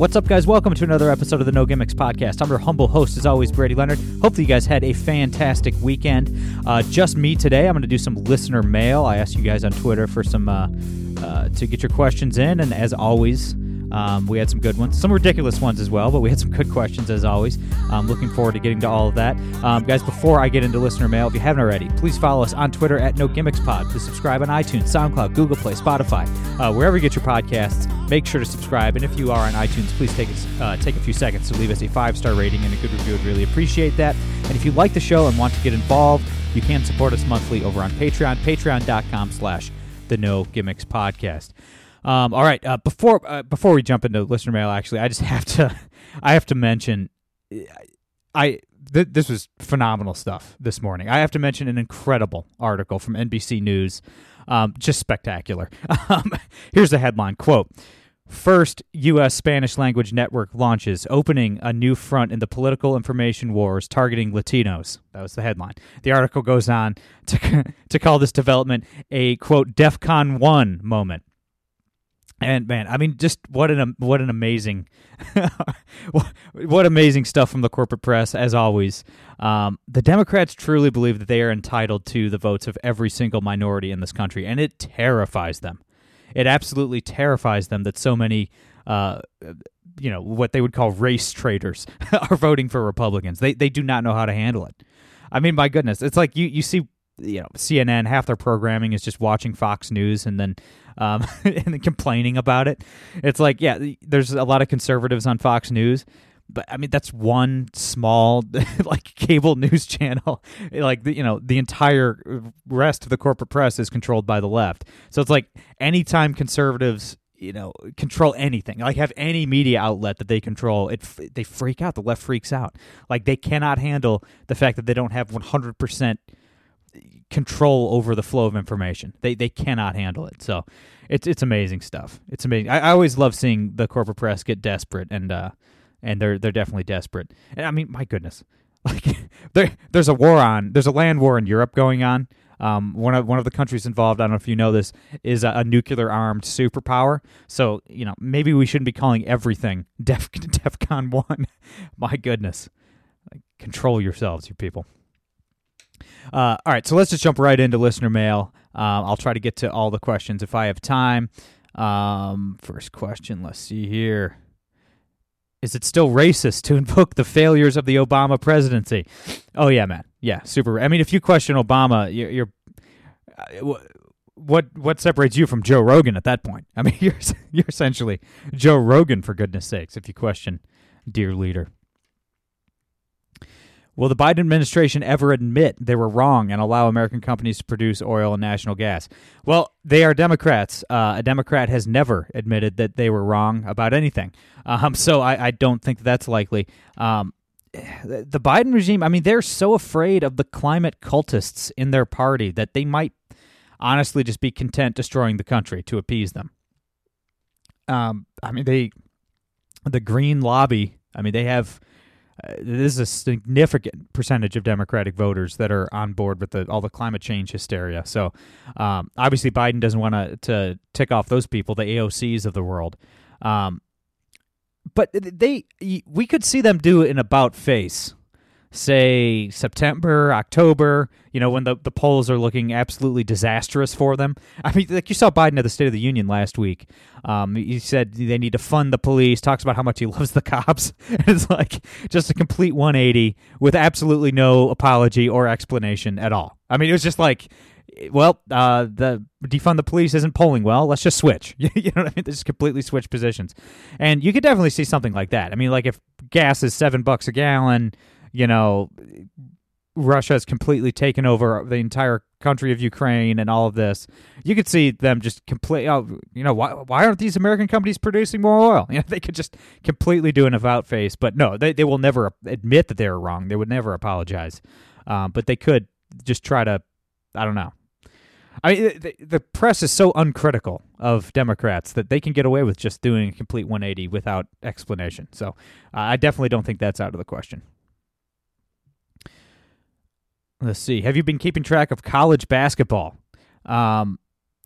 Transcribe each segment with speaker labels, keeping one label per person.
Speaker 1: What's up, guys? Welcome to another episode of the No Gimmicks Podcast. I'm your humble host, as always, Brady Leonard. Hopefully, you guys had a fantastic weekend. Uh, just me today. I'm going to do some listener mail. I asked you guys on Twitter for some uh, uh, to get your questions in, and as always, um, we had some good ones, some ridiculous ones as well, but we had some good questions as always. I'm looking forward to getting to all of that. Um, guys, before I get into listener mail, if you haven't already, please follow us on Twitter at No Gimmicks Pod. Please subscribe on iTunes, SoundCloud, Google Play, Spotify, uh, wherever you get your podcasts. Make sure to subscribe, and if you are on iTunes, please take a, uh, take a few seconds to leave us a five star rating and a good review. Would really appreciate that. And if you like the show and want to get involved, you can support us monthly over on Patreon, patreon.com/slash the No Gimmicks Podcast. Um, all right. Uh, before uh, before we jump into listener mail, actually, I just have to I have to mention I th- this was phenomenal stuff this morning. I have to mention an incredible article from NBC News, um, just spectacular. Um, here's the headline: "Quote." First U.S. Spanish language network launches, opening a new front in the political information wars targeting Latinos. That was the headline. The article goes on to, to call this development a, quote, DEFCON 1 moment. And man, I mean, just what an what an amazing, what amazing stuff from the corporate press as always. Um, the Democrats truly believe that they are entitled to the votes of every single minority in this country, and it terrifies them. It absolutely terrifies them that so many, uh, you know, what they would call race traitors are voting for Republicans. They they do not know how to handle it. I mean, my goodness, it's like you you see you know CNN half their programming is just watching Fox News and then um, and then complaining about it. It's like yeah, there's a lot of conservatives on Fox News, but I mean that's one small like cable news channel. Like you know the entire rest of the corporate press is controlled by the left. So it's like anytime conservatives you know control anything like have any media outlet that they control it they freak out the left freaks out like they cannot handle the fact that they don't have 100% control over the flow of information. They they cannot handle it. So it's it's amazing stuff. It's amazing. I, I always love seeing the corporate press get desperate and uh and they're they're definitely desperate. And I mean, my goodness. Like there there's a war on there's a land war in Europe going on. Um, one of one of the countries involved, I don't know if you know this, is a, a nuclear armed superpower. So you know maybe we shouldn't be calling everything Def DefCon one. My goodness, like, control yourselves, you people. Uh, all right, so let's just jump right into listener mail. Um, I'll try to get to all the questions if I have time. Um, first question, let's see here. Is it still racist to invoke the failures of the Obama presidency? Oh yeah, man. Yeah, super. I mean, if you question Obama, you're, you're uh, what what separates you from Joe Rogan at that point? I mean, you're you're essentially Joe Rogan for goodness sakes if you question dear leader. Will the Biden administration ever admit they were wrong and allow American companies to produce oil and natural gas? Well, they are Democrats. Uh, a Democrat has never admitted that they were wrong about anything. Um, so I, I, don't think that's likely. Um, the Biden regime, I mean, they're so afraid of the climate cultists in their party that they might honestly just be content destroying the country to appease them. Um, I mean, they, the Green Lobby, I mean, they have uh, this is a significant percentage of Democratic voters that are on board with the, all the climate change hysteria. So um, obviously, Biden doesn't want to tick off those people, the AOCs of the world. Um, but they, we could see them do an about face say September, October, you know, when the, the polls are looking absolutely disastrous for them. I mean, like you saw Biden at the State of the Union last week. Um, he said they need to fund the police, talks about how much he loves the cops. it's like just a complete 180 with absolutely no apology or explanation at all. I mean, it was just like, well, uh, the defund the police isn't polling well. Let's just switch. you know what I mean? They just completely switch positions, and you could definitely see something like that. I mean, like if gas is seven bucks a gallon, you know, Russia has completely taken over the entire country of Ukraine and all of this, you could see them just complete. Oh, you know, why why aren't these American companies producing more oil? You know, they could just completely do an about face, but no, they they will never admit that they were wrong. They would never apologize, um, but they could just try to. I don't know. I mean, the, the press is so uncritical of Democrats that they can get away with just doing a complete 180 without explanation. So uh, I definitely don't think that's out of the question. Let's see. Have you been keeping track of college basketball? Um,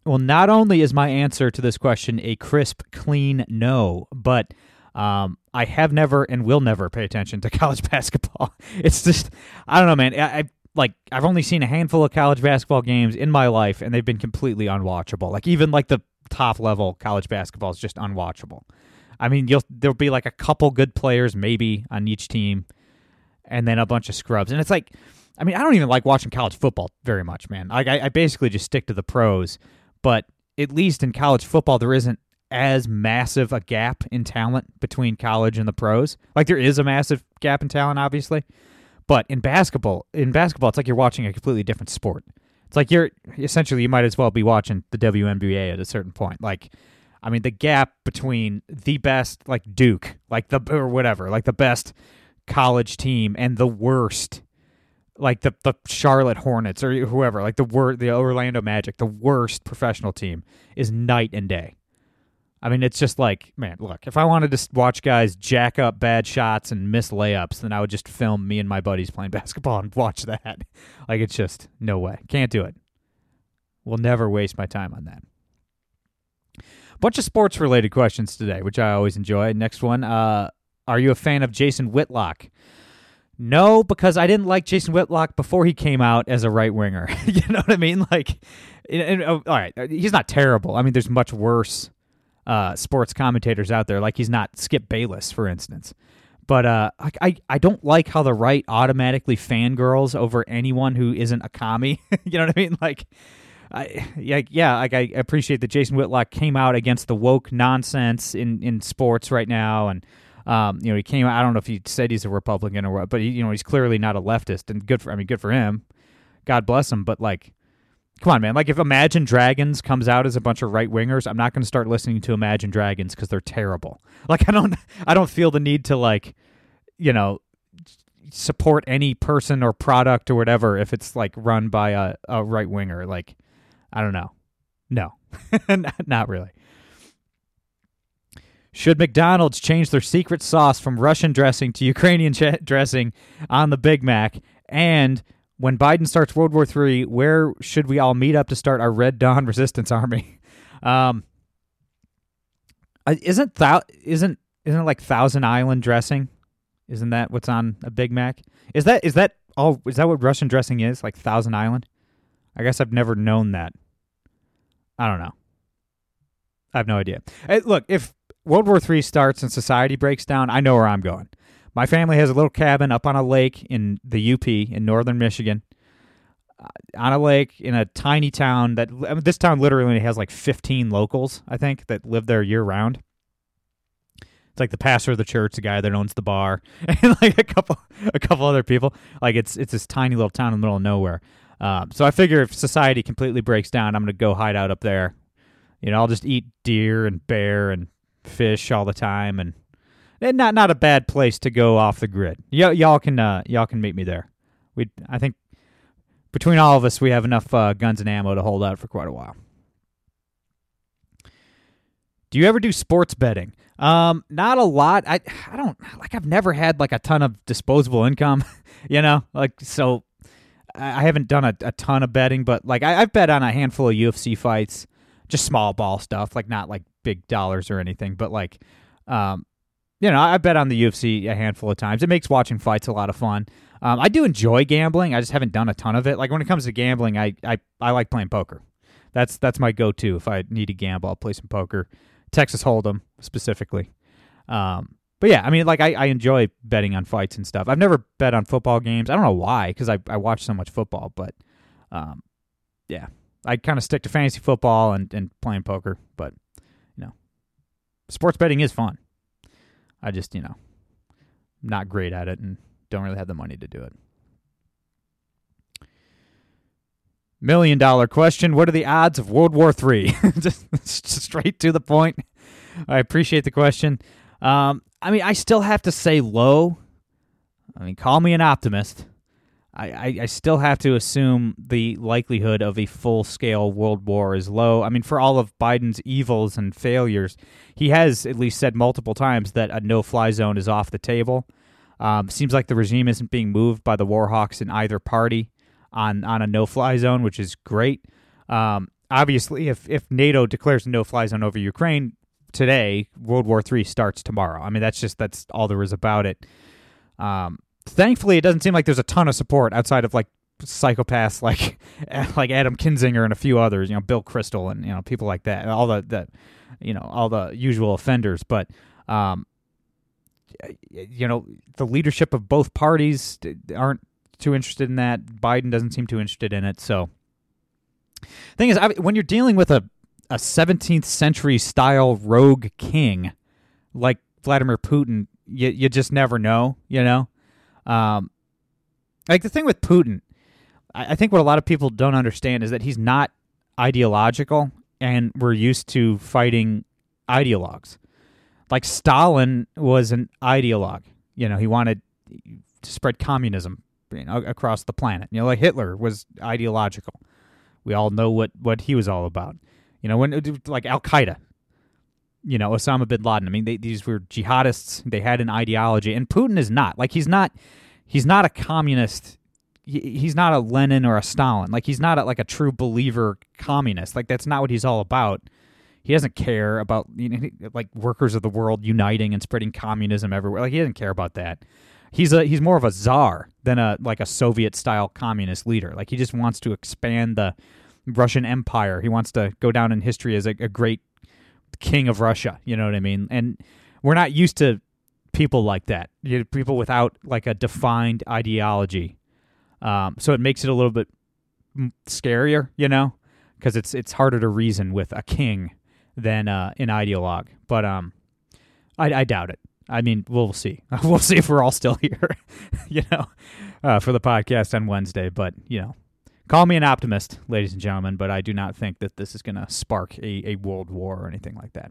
Speaker 1: well, not only is my answer to this question a crisp, clean no, but um, I have never and will never pay attention to college basketball. It's just, I don't know, man. I, I like I've only seen a handful of college basketball games in my life, and they've been completely unwatchable. Like even like the top level college basketball is just unwatchable. I mean, you'll there'll be like a couple good players maybe on each team, and then a bunch of scrubs, and it's like I mean, I don't even like watching college football very much, man. I, I basically just stick to the pros. But at least in college football, there isn't as massive a gap in talent between college and the pros. Like, there is a massive gap in talent, obviously. But in basketball, in basketball, it's like you're watching a completely different sport. It's like you're essentially you might as well be watching the WNBA at a certain point. Like, I mean, the gap between the best, like Duke, like the or whatever, like the best college team and the worst like the the Charlotte Hornets or whoever, like the wor- the Orlando Magic, the worst professional team is night and day. I mean, it's just like, man, look, if I wanted to watch guys jack up bad shots and miss layups, then I would just film me and my buddies playing basketball and watch that. like, it's just no way. Can't do it. Will never waste my time on that. Bunch of sports related questions today, which I always enjoy. Next one uh, Are you a fan of Jason Whitlock? No, because I didn't like Jason Whitlock before he came out as a right winger. you know what I mean? Like, oh, all right, he's not terrible. I mean, there's much worse uh, sports commentators out there. Like he's not Skip Bayless, for instance. But uh, I, I I don't like how the right automatically fangirls over anyone who isn't a commie. you know what I mean? Like, I yeah yeah. Like I appreciate that Jason Whitlock came out against the woke nonsense in in sports right now and um, you know, he came. I don't know if he said he's a Republican or what, but he, you know, he's clearly not a leftist, and good for. I mean, good for him. God bless him. But like, come on, man. Like, if Imagine Dragons comes out as a bunch of right wingers, I'm not going to start listening to Imagine Dragons because they're terrible. Like, I don't. I don't feel the need to like, you know, support any person or product or whatever if it's like run by a, a right winger. Like, I don't know. No, not really. Should McDonald's change their secret sauce from Russian dressing to Ukrainian ch- dressing on the Big Mac? And when Biden starts World War III, where should we all meet up to start our Red Dawn Resistance Army? Um, isn't that isn't isn't it like Thousand Island dressing? Isn't that what's on a Big Mac? Is that is that all? Is that what Russian dressing is? Like Thousand Island? I guess I've never known that. I don't know. I have no idea. Hey, look, if World War III starts and society breaks down, I know where I'm going. My family has a little cabin up on a lake in the UP in northern Michigan. Uh, on a lake in a tiny town that I mean, this town literally has like 15 locals, I think, that live there year round. It's like the pastor of the church, the guy that owns the bar, and like a couple a couple other people. Like it's it's this tiny little town in the middle of nowhere. Um, so I figure if society completely breaks down, I'm going to go hide out up there. You know, I'll just eat deer and bear and fish all the time, and, and not not a bad place to go off the grid. Y- y'all can uh, y'all can meet me there. We I think between all of us, we have enough uh, guns and ammo to hold out for quite a while. Do you ever do sports betting? Um, not a lot. I I don't like. I've never had like a ton of disposable income. you know, like so. I haven't done a, a ton of betting, but like I, I've bet on a handful of UFC fights, just small ball stuff, like not like big dollars or anything, but like, um, you know, I bet on the UFC a handful of times. It makes watching fights a lot of fun. Um, I do enjoy gambling. I just haven't done a ton of it. Like when it comes to gambling, I I, I like playing poker. That's that's my go-to. If I need to gamble, I'll play some poker. Texas Hold'em specifically. Um, but yeah, I mean, like I, I enjoy betting on fights and stuff. I've never bet on football games. I don't know why, because I I watch so much football. But um, yeah, I kind of stick to fantasy football and, and playing poker. But sports betting is fun. I just, you know, not great at it and don't really have the money to do it. Million dollar question. What are the odds of World War III? just, straight to the point. I appreciate the question. Um, I mean, I still have to say low. I mean, call me an optimist. I, I, still have to assume the likelihood of a full scale world war is low. I mean, for all of Biden's evils and failures, he has at least said multiple times that a no fly zone is off the table. Um, seems like the regime isn't being moved by the war hawks in either party on, on a no fly zone, which is great. Um, obviously, if, if NATO declares a no fly zone over Ukraine today, World War III starts tomorrow. I mean, that's just that's all there is about it. Um, thankfully, it doesn't seem like there's a ton of support outside of like psychopaths like like Adam Kinzinger and a few others. You know, Bill Kristol and you know people like that. All the the you know all the usual offenders, but. Um, you know, the leadership of both parties aren't too interested in that. Biden doesn't seem too interested in it. So, thing is, I, when you're dealing with a a 17th century style rogue king like Vladimir Putin, you you just never know. You know, um, like the thing with Putin, I, I think what a lot of people don't understand is that he's not ideological, and we're used to fighting ideologues. Like Stalin was an ideologue. You know, he wanted to spread communism you know, across the planet. You know, like Hitler was ideological. We all know what what he was all about. You know, when like Al Qaeda, you know, Osama bin Laden. I mean, they, these were jihadists. They had an ideology, and Putin is not. Like, he's not. He's not a communist. he's not a Lenin or a Stalin. Like, he's not a, like a true believer communist. Like, that's not what he's all about. He doesn't care about you know, like workers of the world uniting and spreading communism everywhere. Like, he doesn't care about that. He's a he's more of a czar than a like a Soviet style communist leader. Like, he just wants to expand the Russian Empire. He wants to go down in history as a, a great king of Russia. You know what I mean? And we're not used to people like that. You know, people without like a defined ideology. Um, so it makes it a little bit scarier, you know, because it's it's harder to reason with a king than uh, an ideologue. But um, I, I doubt it. I mean, we'll see. we'll see if we're all still here, you know, uh, for the podcast on Wednesday. But you know, Call me an optimist, ladies and gentlemen, but I do not think that this is going to spark a, a world war or anything like that.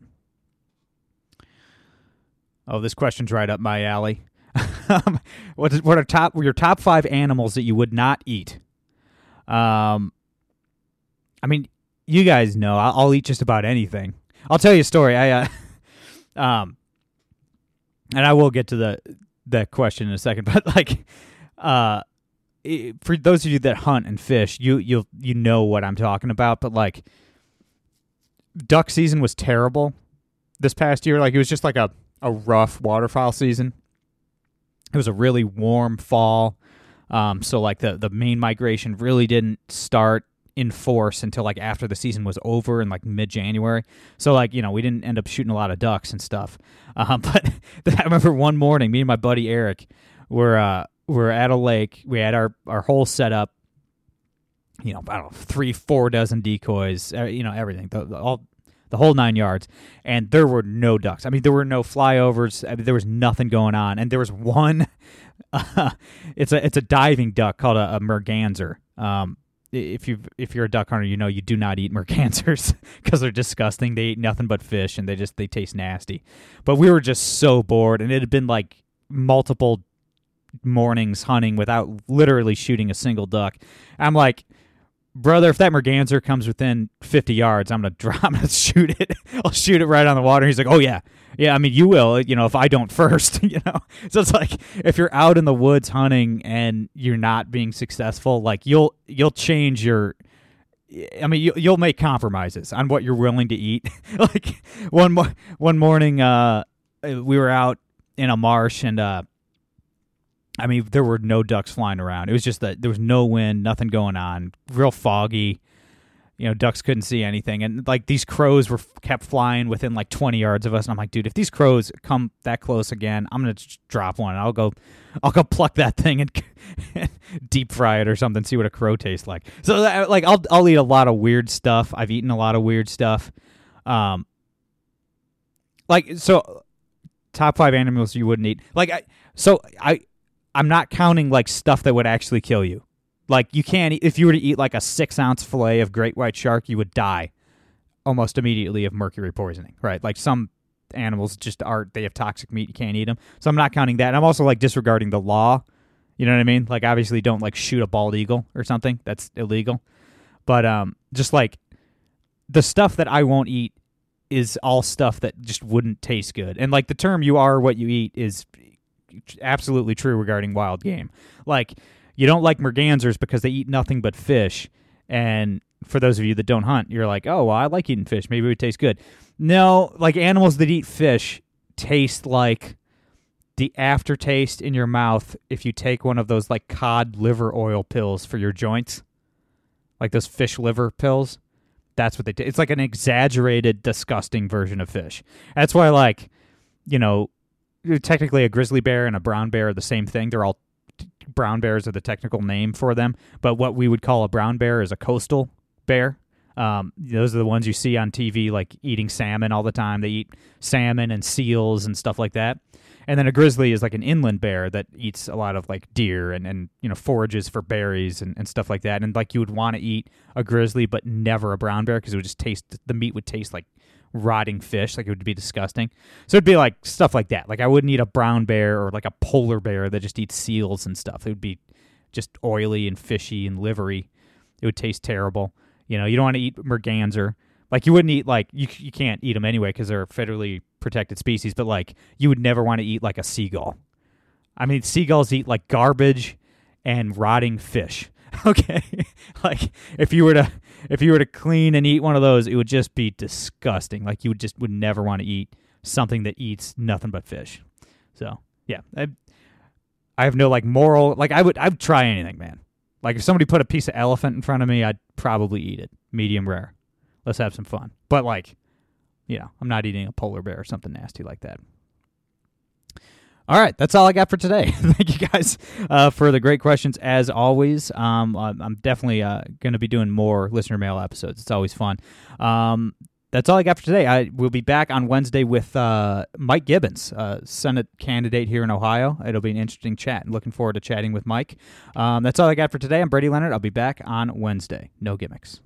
Speaker 1: Oh, this question's right up my alley. what is what are top your top five animals that you would not eat? Um, I mean, you guys know I'll, I'll eat just about anything. I'll tell you a story. I uh, um, and I will get to the the question in a second, but like, uh, for those of you that hunt and fish, you you you know what I'm talking about. But like, duck season was terrible this past year. Like it was just like a a rough waterfowl season. It was a really warm fall, um, so like the the main migration really didn't start in force until like after the season was over in like mid January. So like you know we didn't end up shooting a lot of ducks and stuff. Um, but I remember one morning, me and my buddy Eric were uh, we're at a lake. We had our our whole setup. You know, I don't know, three, four dozen decoys. Uh, you know, everything, the, the, all, the whole nine yards. And there were no ducks. I mean, there were no flyovers. I mean, there was nothing going on. And there was one. Uh, it's a it's a diving duck called a, a merganser. Um, if you if you're a duck hunter, you know you do not eat mergansers because they're disgusting. They eat nothing but fish, and they just they taste nasty. But we were just so bored, and it had been like multiple mornings hunting without literally shooting a single duck. I'm like, brother, if that merganser comes within 50 yards, I'm gonna drop, I'm gonna shoot it. I'll shoot it right on the water. He's like, oh yeah, yeah. I mean, you will, you know, if I don't first, you know. So it's like if you're out in the woods hunting and you're not being successful, like you'll you'll change your. I mean, you, you'll make compromises on what you're willing to eat. like one mo- one morning, uh, we were out in a marsh and uh, I mean, there were no ducks flying around. It was just that there was no wind, nothing going on, real foggy. You know, ducks couldn't see anything, and like these crows were kept flying within like twenty yards of us. And I'm like, dude, if these crows come that close again, I'm gonna drop one. I'll go, I'll go pluck that thing and deep fry it or something. See what a crow tastes like. So that, like, I'll I'll eat a lot of weird stuff. I've eaten a lot of weird stuff. Um, like so, top five animals you wouldn't eat. Like I, so I I'm not counting like stuff that would actually kill you. Like you can't. If you were to eat like a six ounce fillet of great white shark, you would die almost immediately of mercury poisoning. Right? Like some animals just aren't—they have toxic meat. You can't eat them. So I'm not counting that. And I'm also like disregarding the law. You know what I mean? Like obviously, don't like shoot a bald eagle or something. That's illegal. But um, just like the stuff that I won't eat is all stuff that just wouldn't taste good. And like the term "you are what you eat" is absolutely true regarding wild game. Like you don't like mergansers because they eat nothing but fish. And for those of you that don't hunt, you're like, oh, well, I like eating fish. Maybe it would taste good. No, like animals that eat fish taste like the aftertaste in your mouth if you take one of those like cod liver oil pills for your joints, like those fish liver pills. That's what they do. It's like an exaggerated, disgusting version of fish. That's why, like, you know, technically a grizzly bear and a brown bear are the same thing. They're all brown bears are the technical name for them, but what we would call a brown bear is a coastal bear. Um, those are the ones you see on TV, like eating salmon all the time. They eat salmon and seals and stuff like that. And then a grizzly is like an inland bear that eats a lot of like deer and, and you know forages for berries and, and stuff like that. And like you would want to eat a grizzly, but never a brown bear because it would just taste the meat would taste like rotting fish, like it would be disgusting. So it'd be like stuff like that. Like I wouldn't eat a brown bear or like a polar bear that just eats seals and stuff. It would be just oily and fishy and livery. It would taste terrible. You know, you don't want to eat merganser. Like you wouldn't eat like you you can't eat them anyway because they're federally protected species. But like you would never want to eat like a seagull. I mean, seagulls eat like garbage and rotting fish. Okay, like if you were to if you were to clean and eat one of those, it would just be disgusting. Like you would just would never want to eat something that eats nothing but fish. So yeah, I, I have no like moral. Like I would I'd try anything, man. Like if somebody put a piece of elephant in front of me, I'd probably eat it, medium rare. Let's have some fun. But like, you know, I'm not eating a polar bear or something nasty like that. All right, that's all I got for today. Thank you guys uh, for the great questions as always. Um, I'm I'm definitely uh, going to be doing more listener mail episodes. It's always fun. Um, that's all I got for today. I will be back on Wednesday with uh, Mike Gibbons, uh, Senate candidate here in Ohio. It'll be an interesting chat. Looking forward to chatting with Mike. Um, that's all I got for today. I'm Brady Leonard. I'll be back on Wednesday. No gimmicks.